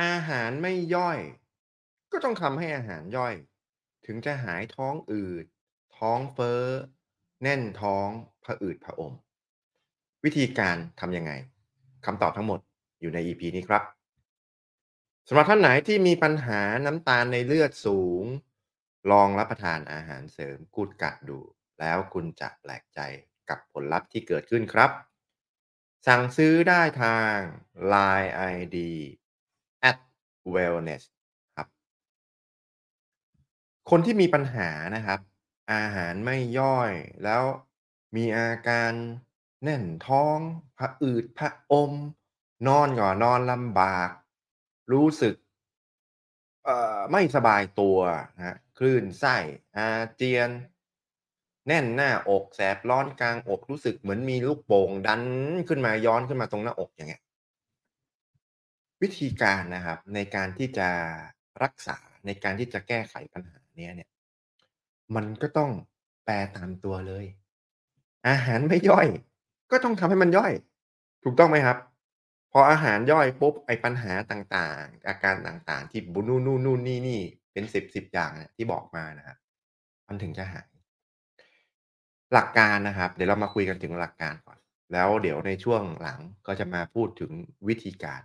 อาหารไม่ย่อย ก็ต้องทำให้อาหารย่อย ถึงจะหายท้องอืด ท้องเฟ้อ แน่นท้องผะอืดผะอม วิธีการทำยังไงคำตอบทั้งหมดอยู่ใน EP นี้ครับสำหรับท่านไหนที่มีปัญหาน้ำตาลในเลือดสูง ลองรับประทานอาหารเสริมกูดกัดดู แล้วคุณจะแปลกใจกับผลลัพธ์ที่เกิดขึ้นครับ สั่งซื้อได้ทาง LINE ID @wellness ครับ คนที่มีปัญหานะครับ อาหารไม่ย่อยแล้วมีอาการแน่นท้องผะอืดผะอม นอนก็นอนลำบาก รู้สึกไม่สบายตัวนะครับคลื่นไส้อาเจียน แน่นหน้าอกแสบร้อนกลางอกรู้สึกเหมือนมีลูกโป่งดันขึ้นมาย้อนขึ้นมาตรงหน้าอกอย่างเงี้ย วิธีการนะครับในการที่จะรักษาในการที่จะแก้ไขปัญหาเนี้ยเนี่ย มันก็ต้องแปลตามตัวเลย อาหารไม่ย่อย ก็ต้องทำให้มันย่อย ถูกต้องไหมครับ?พออาหารย่อยปุ๊บไอ้ปัญหาต่างๆ อาการต่างๆ ที่บุนู่นๆๆนี่ๆเป็นสิบๆอย่างที่บอกมานะครับมันถึงจะหายหลักการนะครับ เดี๋ยวเรามาคุยกันถึงหลักการก่อน แล้วเดี๋ยวในช่วงหลังก็จะมาพูดถึงวิธีการ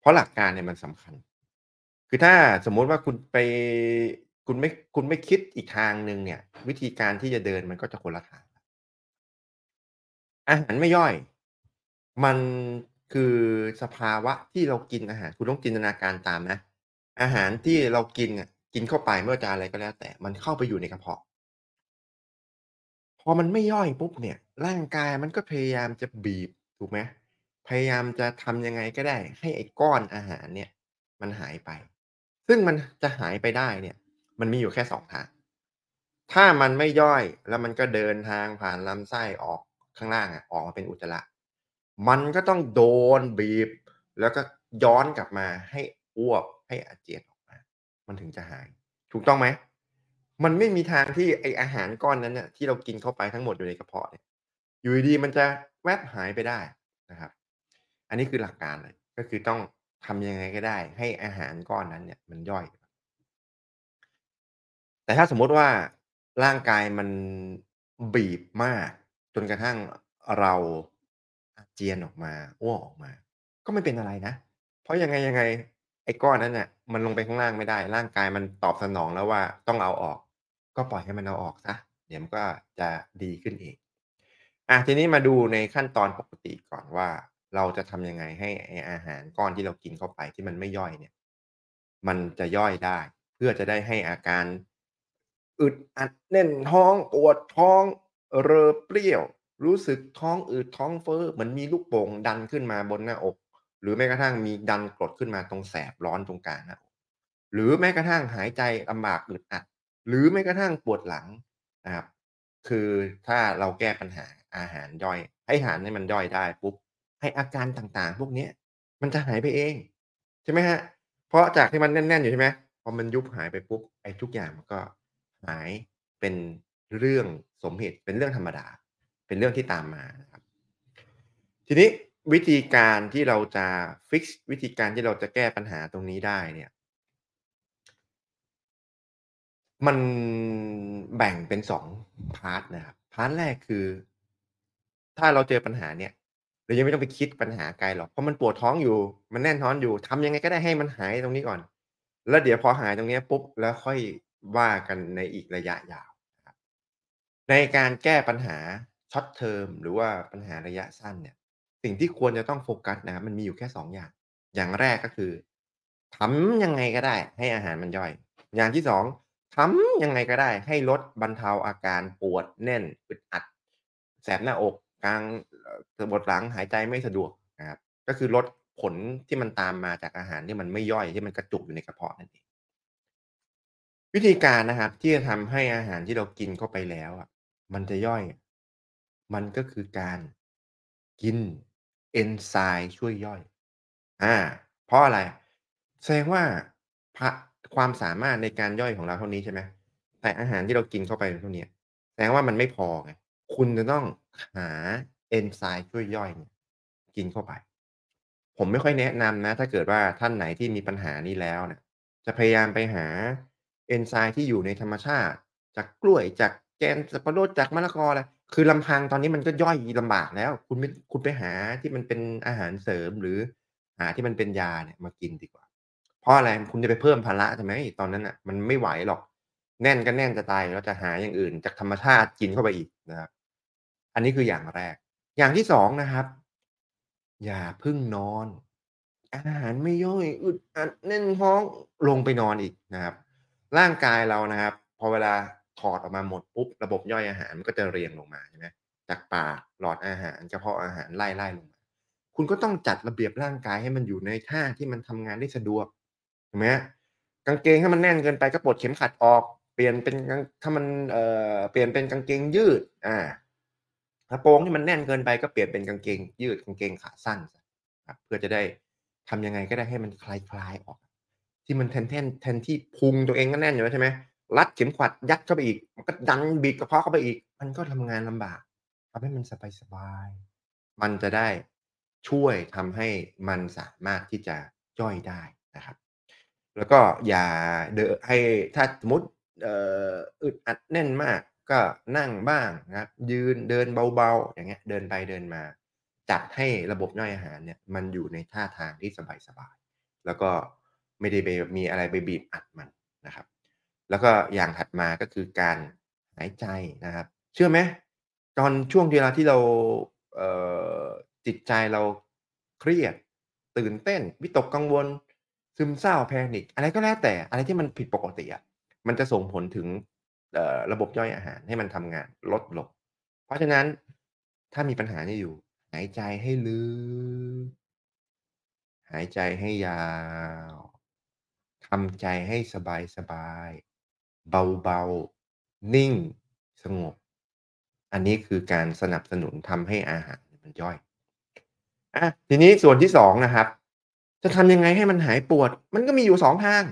เพราะหลักการเนี่ยมันสำคัญ คือถ้าสมมุติว่าคุณไปคุณไม่คุณไม่คิดอีกทางหนึ่งเนี่ย วิธีการที่จะเดินมันก็จะคนละทางอาหารไม่ย่อย มันคือสภาวะที่เรากินอาหาร คุณต้องจินตนาการตามนะ อาหารที่เรากินกินเข้าไปไม่ว่าจะอะไรก็แล้ว แต่มันเข้าไปอยู่ในกระเพาะ พอมันไม่ย่อยปุ๊บเนี่ย ร่างกายมันก็พยายามจะบีบถูกไหม พยายามจะทำยังไงก็ได้ ให้ไอ้ก้อนอาหารเนี่ย มันหายไป ซึ่งมันจะหายไปได้เนี่ย มันมีอยู่แค่2ทาง ถ้ามันไม่ย่อยแล้วมันก็เดินทางผ่านลำไส้ออกข้างล่างอะออกมาเป็นอุจจาระมันก็ต้องโดนบีบ แล้วก็ย้อนกลับมาให้อ้วกให้อาเจียนออกมา มันถึงจะหาย ถูกต้องไหมมันไม่มีทางที่ไออาหารก้อนนั้นน่ะที่เรากินเข้าไปทั้งหมดอยู่ในกระเพาะเนี่ยอยู่ดีมันจะแวบหายไปได้นะครับ อันนี้คือหลักการเลย ก็คือต้องทำยังไงก็ได้ ให้อาหารก้อนนั้นเนี่ยมันย่อย แต่ถ้าสมมุติว่าร่างกายมันบีบมาก จนกระทั่งเราอาเจียนออกมาอ้วกออกมา ก็ไม่เป็นอะไรนะ เพราะยังไงๆไง ไอ้ก้อนนั้นน่ะมันลงไปข้างล่างไม่ได้ ร่างกายมันตอบสนองแล้วว่าต้องเอาออก ก็ปล่อยให้มันเอาออกเสียเดี๋ยวมันก็จะดีขึ้นเองอาทีนี้มาดูในขั้นตอนปกติก่อนว่า เราจะทำยังไงให้ไอ้อาหารก้อนที่เรากินเข้าไปที่มันไม่ย่อยเนี่ย มันจะย่อยได้ เพื่อจะได้ให้อาการอึดอัดแน่นท้องปวดท้องเรอเปรี้ยว รู้สึกท้องอืดท้องเฟ้อเหมือนมีลูกโป่งดันขึ้นมาบนหน้าอก หรือแม้กระทั่งมีดันกรดขึ้นมาตรงแสบร้อนตรงกลางหน้าอกหรือแม้กระทั่งหายใจลำบากอึดอัด หรือแม้กระทั่งปวดหลังนะครับคือถ้าเราแก้ปัญหาอาหารย่อย ให้อาหารให้มันย่อยได้ปุ๊บ ไอ้อาการต่างๆ พวกเนี้ยมันจะหายไปเอง ใช่ไหมครับเพราะจากที่มันแน่นๆอยู่ใช่ไหมพอมันยุบหายไปปุ๊บไอ้ทุกอย่างมันก็หายเป็นเรื่องสมเหตุเป็นเรื่องธรรมดา เป็นเรื่องที่ตามมานะครับ ทีนี้วิธีการที่เราจะ fix วิธีการที่เราจะแก้ปัญหาตรงนี้ได้เนี่ยมันแบ่งเป็น2 part นะครับ part แรกคือ ถ้าเราเจอปัญหาเนี่ย เรายังไม่ต้องไปคิดปัญหาไกลหรอกเพราะมันปวดท้องอยู่ มันแน่นท้องอยู่ทำยังไงก็ได้ให้มันหายตรงนี้ก่อน แล้วเดี๋ยวพอหายตรงนี้ปุ๊บแล้วค่อยว่ากันในอีกระยะยาวในการแก้ปัญหา Short term หรือว่าปัญหาระยะสั้นเนี่ย สิ่งที่ควรจะต้องโฟกัสนะครับมันมีอยู่แค่2ออย่าง อย่างแรกก็คือทำยังไงก็ได้ ให้อาหารมันย่อย อย่างที่2ทำยังไงก็ได้ ให้ลดบรรเทาอาการปวดแน่นอึดอัด แสบหน้าอก กลางเอ่อปวดหลังหายใจไม่สะดวกนะครับก็คือลดผลที่มันตามมาจากอาหารที่มันไม่ย่อยที่มันกระจุกอยู่ในกระเพาะนั่นเองวิธีการนะครับที่จะทำให้อาหารที่เรากินเข้าไปแล้วอะมันจะย่อย มันก็คือการกินเอนไซม์ช่วยย่อยอ่าเพราะอะไรแสดงว่าพะความสามารถในการย่อยของเราเท่านี้ใช่ไหมแต่อาหารที่เรากินเข้าไปเท่านี้แสดงว่ามันไม่พอไงคุณจะต้อง หาเอนไซม์ช่วยย่อยเนี่ยกินเข้าไป ผมไม่ค่อยแนะนำนะ ถ้าเกิดว่าท่านไหนที่มีปัญหานี้แล้วเนี่ยจะพยายามไปหาเอนไซม์ที่อยู่ในธรรมชาติ จากกล้วยจากแกนสับปะรดจากมะละกออะไรคือลำพังตอนนี้มันก็ย่อยลำบากแล้ว คุณไม่คุณไปหาที่มันเป็นอาหารเสริมหรือหาที่มันเป็นยาเนี่ยมากินดีกว่า เพราะอะไรคุณจะไปเพิ่มภาระทำไมตอนนั้นน่ะมันไม่ไหวหรอก แน่นก็แน่นจะตายอยู่แล้วจะหาอย่างอื่น จากธรรมชาติกินเข้าไปอีกนะครับ อันนี้คืออย่างแรก อย่างที่2นะครับ อย่าพิ่งนอน อาหารไม่ย่อยอึดอัดแน่นท้องลงไปนอนอีกนะครับ ร่างกายเรานะครับ พอเวลาถอดออกมาหมดปุ๊บระบบย่อยอาหารมันก็จะเรียงลงมาใช่ไหมจากปากหลอดอาหารกระเพาะอาหารไล่ๆลงมา คุณก็ต้องจัดระเบียบร่างกายให้มันอยู่ในท่าที่มันทำงานได้สะดวกถูกไหมกางเกงถ้ามันแน่นเกินไปก็ปลดเข็มขัดออก เปลี่ยนเป็นกางถ้ามันเอ่อเปลี่ยนเป็นกางเกงยืดอ่า กระโปรงที่มันแน่นเกินไปก็เปลี่ยนเป็นกางเกง ยืดกางเกงขาสั้นครับเพื่อจะได้ทำยังไงก็ได้ให้มันคลายๆออก ที่มันแทนแทนแทนที่พุงตัวเองก็แน่นอยู่แล้วใช่ไหมรัดเข็มขัดยัดเข้าไปอีก มันก็ดันบีบกระเพาะเข้าไปอีก มันก็ทำงานลำบากทำให้มันสบายๆมันจะได้ช่วยทำให้มันสามารถที่จะย่อยได้นะครับ แล้วก็อย่าเดอให้ถ้าสมมติเอ่ออึดอัดแน่นมาก ก็นั่งบ้างนะครับยืนเดินเบาๆ อย่างเงี้ยเดินไปเดินมา จัดให้ระบบย่อยอาหารเนี่ยมันอยู่ในท่าทางที่สบายๆแล้วก็ไม่ได้ไปมีอะไรไปบีบอัดมันนะครับ แล้วก็อย่างถัดมาก็คือการหายใจนะครับ เชื่อไหมตอนช่วงเวลาที่เราเจิตใจเราเครียด ตื่นเต้น วิตกกังวล ซึมเศร้า panic อะไรก็แล้วแต่อะไรที่มันผิดปกติอะมันจะส่งผลถึง ระบบย่อยอาหารให้มันทำงานลดลง เพราะฉะนั้นถ้ามีปัญหานี้อยู่ หายใจให้ลึกหายใจให้ยาวทำใจให้สบายๆเบาๆนิ่ง สงบ อันนี้คือการสนับสนุนทำให้อาหารมันย่อยอาทีนี้ส่วนที่2นะครับ จะทำยังไงให้มันหายปวด มันก็มีอยู่2ทาง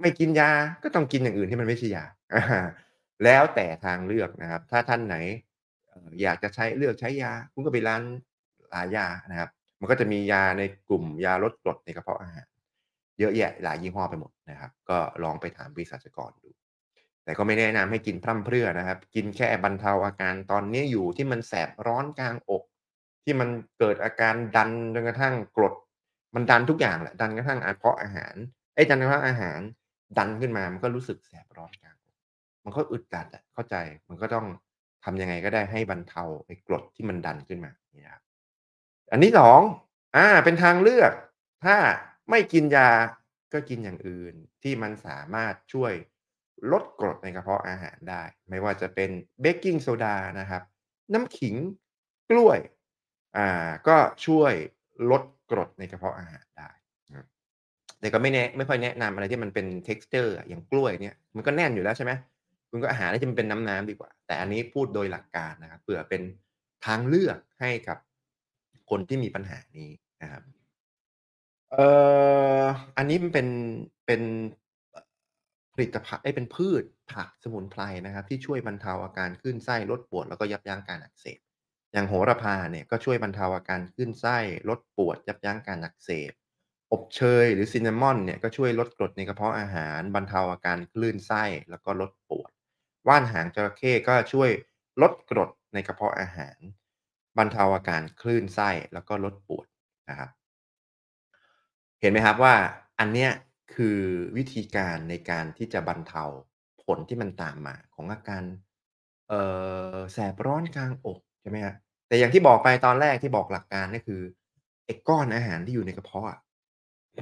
ไม่กินยาก็ต้องกินอย่างอื่นที่มันไม่ใช่ยาอา แล้วแต่ทางเลือกนะครับ ถ้าท่านไหนอยากจะใช้เลือกใช้ยา คุณก็ไปร้านหายยานะครับ มันก็จะมียาในกลุ่มยาลดกรดในกระเพาะอาหาร เยอะแยะหลายยี่ห้อไปหมดนะครับ ก็ลองไปถามเภสัชกรดู แต่ก็ไม่แนะนำให้กินพร่ำเพรื่อนะครับ กินแค่บรรเทาอาการตอนนี้อยู่ที่มันแสบร้อนกลางอก ที่มันเกิดอาการดันจนกระทั่งกรด มันดันทุกอย่างแหละดันกระทั่งกระเพาะอาหารเอ๊ยดันกระทั่งอาหาร ดันขึ้นมามันก็รู้สึกแสบร้อนกลาง มันก็อึดอัดอะเข้าใจ มันก็ต้องทำยังไงก็ได้ให้บรรเทาไอ้กรดที่มันดันขึ้นมาอยู่ครับอันที่2องอ่า เป็นทางเลือก ถ้าไม่กินยาก็กินอย่างอื่นที่มันสามารถช่วยลดกรดในกระเพาะอาหารได้ ไม่ว่าจะเป็นเบกกิ้งโซดานะครับ น้ำขิงกล้วย อ่า ก็ช่วยลดกรดในกระเพาะอาหารได้แต่ก็ไม่แนะไม่ค่อยแนะนำอะไรที่มันเป็น texture อะอย่างกล้วยเนี่ย มันก็แน่นอยู่แล้วใช่ไหม คุณก็หาอะไรที่มันเป็นน้ำๆดีกว่า แต่อันนี้พูดโดยหลักการนะครับเผื่อเป็นทางเลือกให้กับคนที่มีปัญหานี้นะครับเอ่ออันนี้มันเป็นเป็นผลิตภัณฑ์เอ๊ยเป็นพืชผักสมุนไพรนะครับ ที่ช่วยบรรเทาอาการคลื่นไส้ลดปวดแล้วก็ยับยั้งการอักเสบอย่างโหระพาเนี่ยก็ช่วยบรรเทาอาการคลื่นไส้ลดปวดยับยั้งการอักเสบ อบเชยหรือซินนามอนเนี่ยก็ช่วยลดกรดในกระเพาะอาหาร บรรเทาอาการคลื่นไส้แล้วก็ลดปวด ว่านหางจระเข้ก็ช่วยลดกรดในกระเพาะอาหาร บรรเทาอาการคลื่นไส้แล้วก็ลดปวดนะครับ เห็นไหมครับว่าอันเนี้ยคือวิธีการในการที่จะบรรเทาผลที่มันตามมาของอาการเออแสบร้อนกลางอกใช่ไหมครับแต่อย่างที่บอกไปตอนแรกที่บอกหลักการก็คือไอ้ก้อนอาหารที่อยู่ในกระเพาะอะ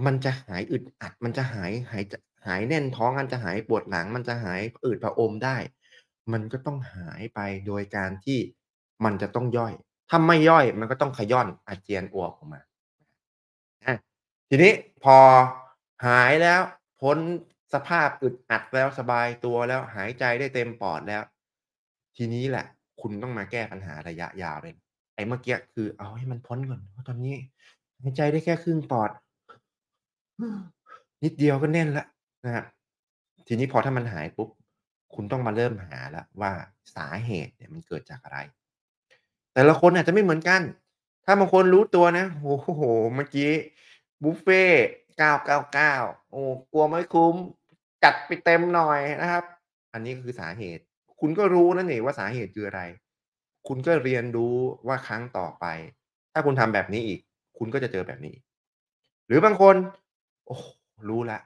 มันจะหายอึดอัด มันจะหายหายจะ หายแน่นท้องมันจะหายปวดหลัง มันจะหายอืดผะอมได้ มันก็ต้องหายไปโดยการที่มันจะต้องย่อย ถ้าไม่ย่อยมันก็ต้องขย่อนอาเจียนอ้วกออกมาทีนี้พอหายแล้วพ้นสภาพอึดอัดแล้วสบายตัวแล้วหายใจได้เต็มปอดแล้ว ทีนี้แหละ คุณต้องมาแก้ปัญหาระยะยาวเลยไอ้เมื่อกี้คือเอาให้มันพ้นก่อนเพราะตอนนี้หายใจได้แค่ครึ่งปอด นิดเดียวก็แน่นล้ว นะครับ ทีนี้พอถ้ามันหายปุ๊บ คุณต้องมาเริ่มหาแล้วว่าสาเหตุเนี่ยมันเกิดจากอะไร แต่ละคนอาจจะไม่เหมือนกัน ถ้าบางคนรู้ตัวนะ โอ้โฮเมื่อกี้บุฟเฟต์999โอ้กลัวไม่คุ้ม จัดไปเต็มหน่อยนะครับ อันนี้ก็คือสาเหตุ คุณก็รู้แล้วนี่ว่าสาเหตุคืออะไร คุณก็เรียนรู้ว่าครั้งต่อไป ถ้าคุณทำแบบนี้อีก คุณก็จะเจอแบบนี้ หรือบางคน โอ้รู้ล้ว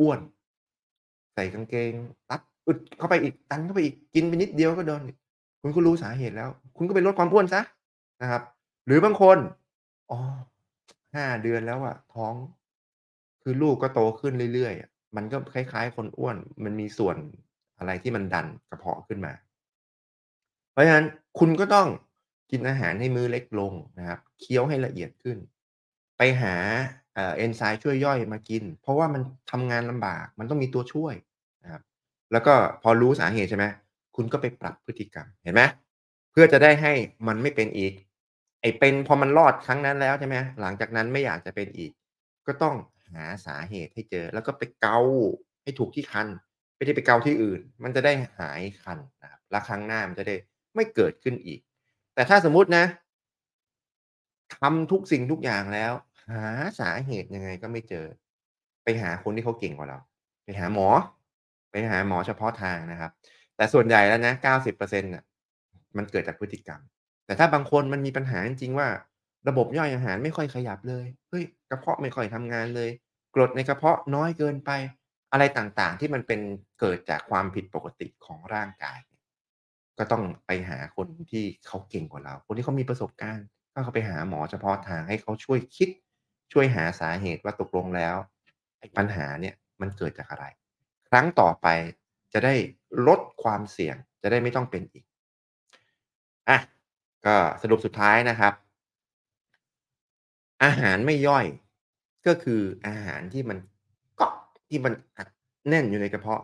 อ้วน ใส่กางเกงรัดอึดเข้าไปอีกตันเข้าไปอีกกินไปนิดเดียวก็โดนคุณก็รู้สาเหตุแล้ว คุณก็ไปลดความอ้วนเสียนะครับ หรือบางคนอ๋อ5เดือนแล้วอะท้อง คือลูกก็โตขึ้นเรื่อยๆมันก็คล้าย ๆ คนอ้วน มันมีส่วนอะไรที่มันดันกระเพาะขึ้นมา เพราะฉะนั้นคุณก็ต้องกินอาหารให้มือเล็กลงนะครับ เคี้ยวให้ละเอียดขึ้น ไปหา เอ่อเอนไซม์ช่วยย่อยมากิน เพราะว่ามันทำงานลำบาก มันต้องมีตัวช่วยนะครับแล้วก็พอรู้สาเหตุใช่ไหมคุณก็ไปปรับพฤติกรรมเห็นไหมเพื่อจะได้ให้มันไม่เป็นอีก ไอเป็นพอมันรอดครั้งนั้นแล้วใช่ไหมหลังจากนั้นไม่อยากจะเป็นอีก ก็ต้องหาสาเหตุให้เจอ แล้วก็ไปเกาให้ถูกที่คันไม่ได้ไปเกาที่อื่น มันจะได้หายคันนะครับแล้วครั้งหน้ามันจะได้ไม่เกิดขึ้นอีก แต่ถ้าสมมุตินะทำทุกสิ่งทุกอย่างแล้ว หาสาเหตุยังไงก็ไม่เจอ ไปหาคนที่เขาเก่งกว่าเรา ไปหาหมอ ไปหาหมอเฉพาะทางนะครับ แต่ส่วนใหญ่แล้วนะ90%น่ะมันเกิดจากพฤติกรรม แต่ถ้าบางคนมันมีปัญหาจริงๆว่า ระบบย่อยอาหารไม่ค่อยขยับเลยเฮ้ยกระเพาะไม่ค่อยทำงานเลย กรดในกระเพาะน้อยเกินไป อะไรต่างๆ ที่มันเป็นเกิดจากความผิดปกติของร่างกาย ก็ต้องไปหาคนที่เขาเก่งกว่าเรา คนที่เขามีประสบการณ์ก็เขาไปหาหมอเฉพาะทางให้เขาช่วยคิด ช่วยหาสาเหตุว่าตกลงแล้วไอ้ปัญหาเนี่ยมันเกิดจากอะไร ครั้งต่อไปจะได้ลดความเสี่ยงจะได้ไม่ต้องเป็นอีกอะก็สรุปสุดท้ายนะครับ อาหารไม่ย่อย ก็คืออาหารที่มันเกาะที่มันอัดแน่นอยู่ในกระเพาะ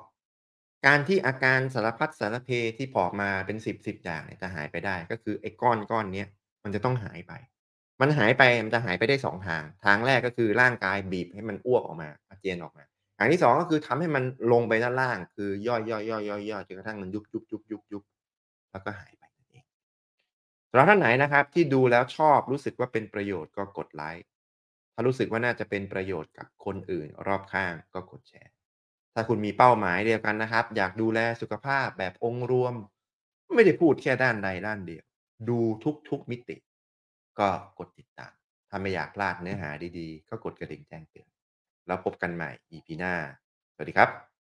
การที่อาการสารพัดสารเพที่บอกมาเป็นสิบๆอย่างเนี่ยจะหายไปได้ ก็คือไอ้ก้อนๆเนี้ยมันจะต้องหายไป มันหายไปมันจะหายไปได้2ทาง ทางแรกก็คือร่างกายบีบให้มันอ้วกออกมาอาเจียนออกมาทางที่2ก็คือทำให้มันลงไปด้านล่าง คือย่อยๆๆๆๆจนกระทั่งมันยุบๆๆๆๆแล้วก็หายไปนั่นเองสำหรับท่านไหนนะครับ ที่ดูแล้วชอบรู้สึกว่าเป็นประโยชน์ก็กดไลก์ถ้ารู้สึกว่าน่าจะเป็นประโยชน์กับคนอื่น รอบข้างก็กดแชร์ ถ้าคุณมีเป้าหมายเดียวกันนะครับ อยากดูแลสุขภาพแบบองค์รวม ไม่ได้พูดแค่ด้านใดด้านเดียว ดูทุกๆมิติ ก็กดติดตาม ถ้าไม่อยากพลาดเนื้อหาดีๆ ก็กดกระดิ่งแจ้งเตือน แล้วพบกันใหม่ EP หน้า สวัสดีครับ